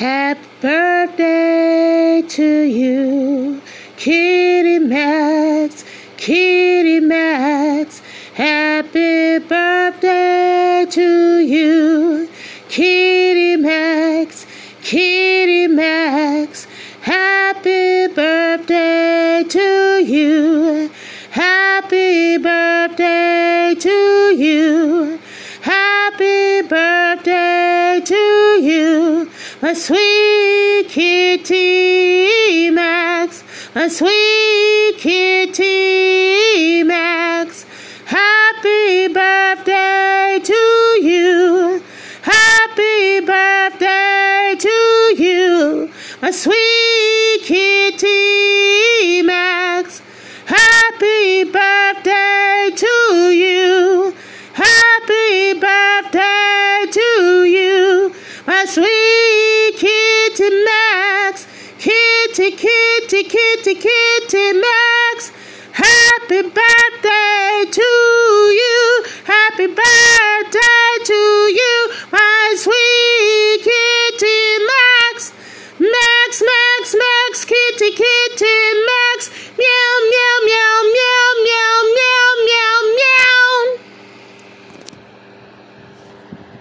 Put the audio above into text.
Happy birthday to you, Kitty Max, Kitty Max. Happy birthday to you, Kitty Max, Kitty Max. Happy birthday to you. Happy birthday to you. My sweet Kitty Max, my sweet Kitty Max. Happy birthday to you. Happy birthday to you, my sweet Kitty kitty Max. Kitty, kitty, kitty, kitty Max. Happy birthday to you. Happy birthday to you, my sweet kitty Max. Max, Max, Max, kitty, kitty Max.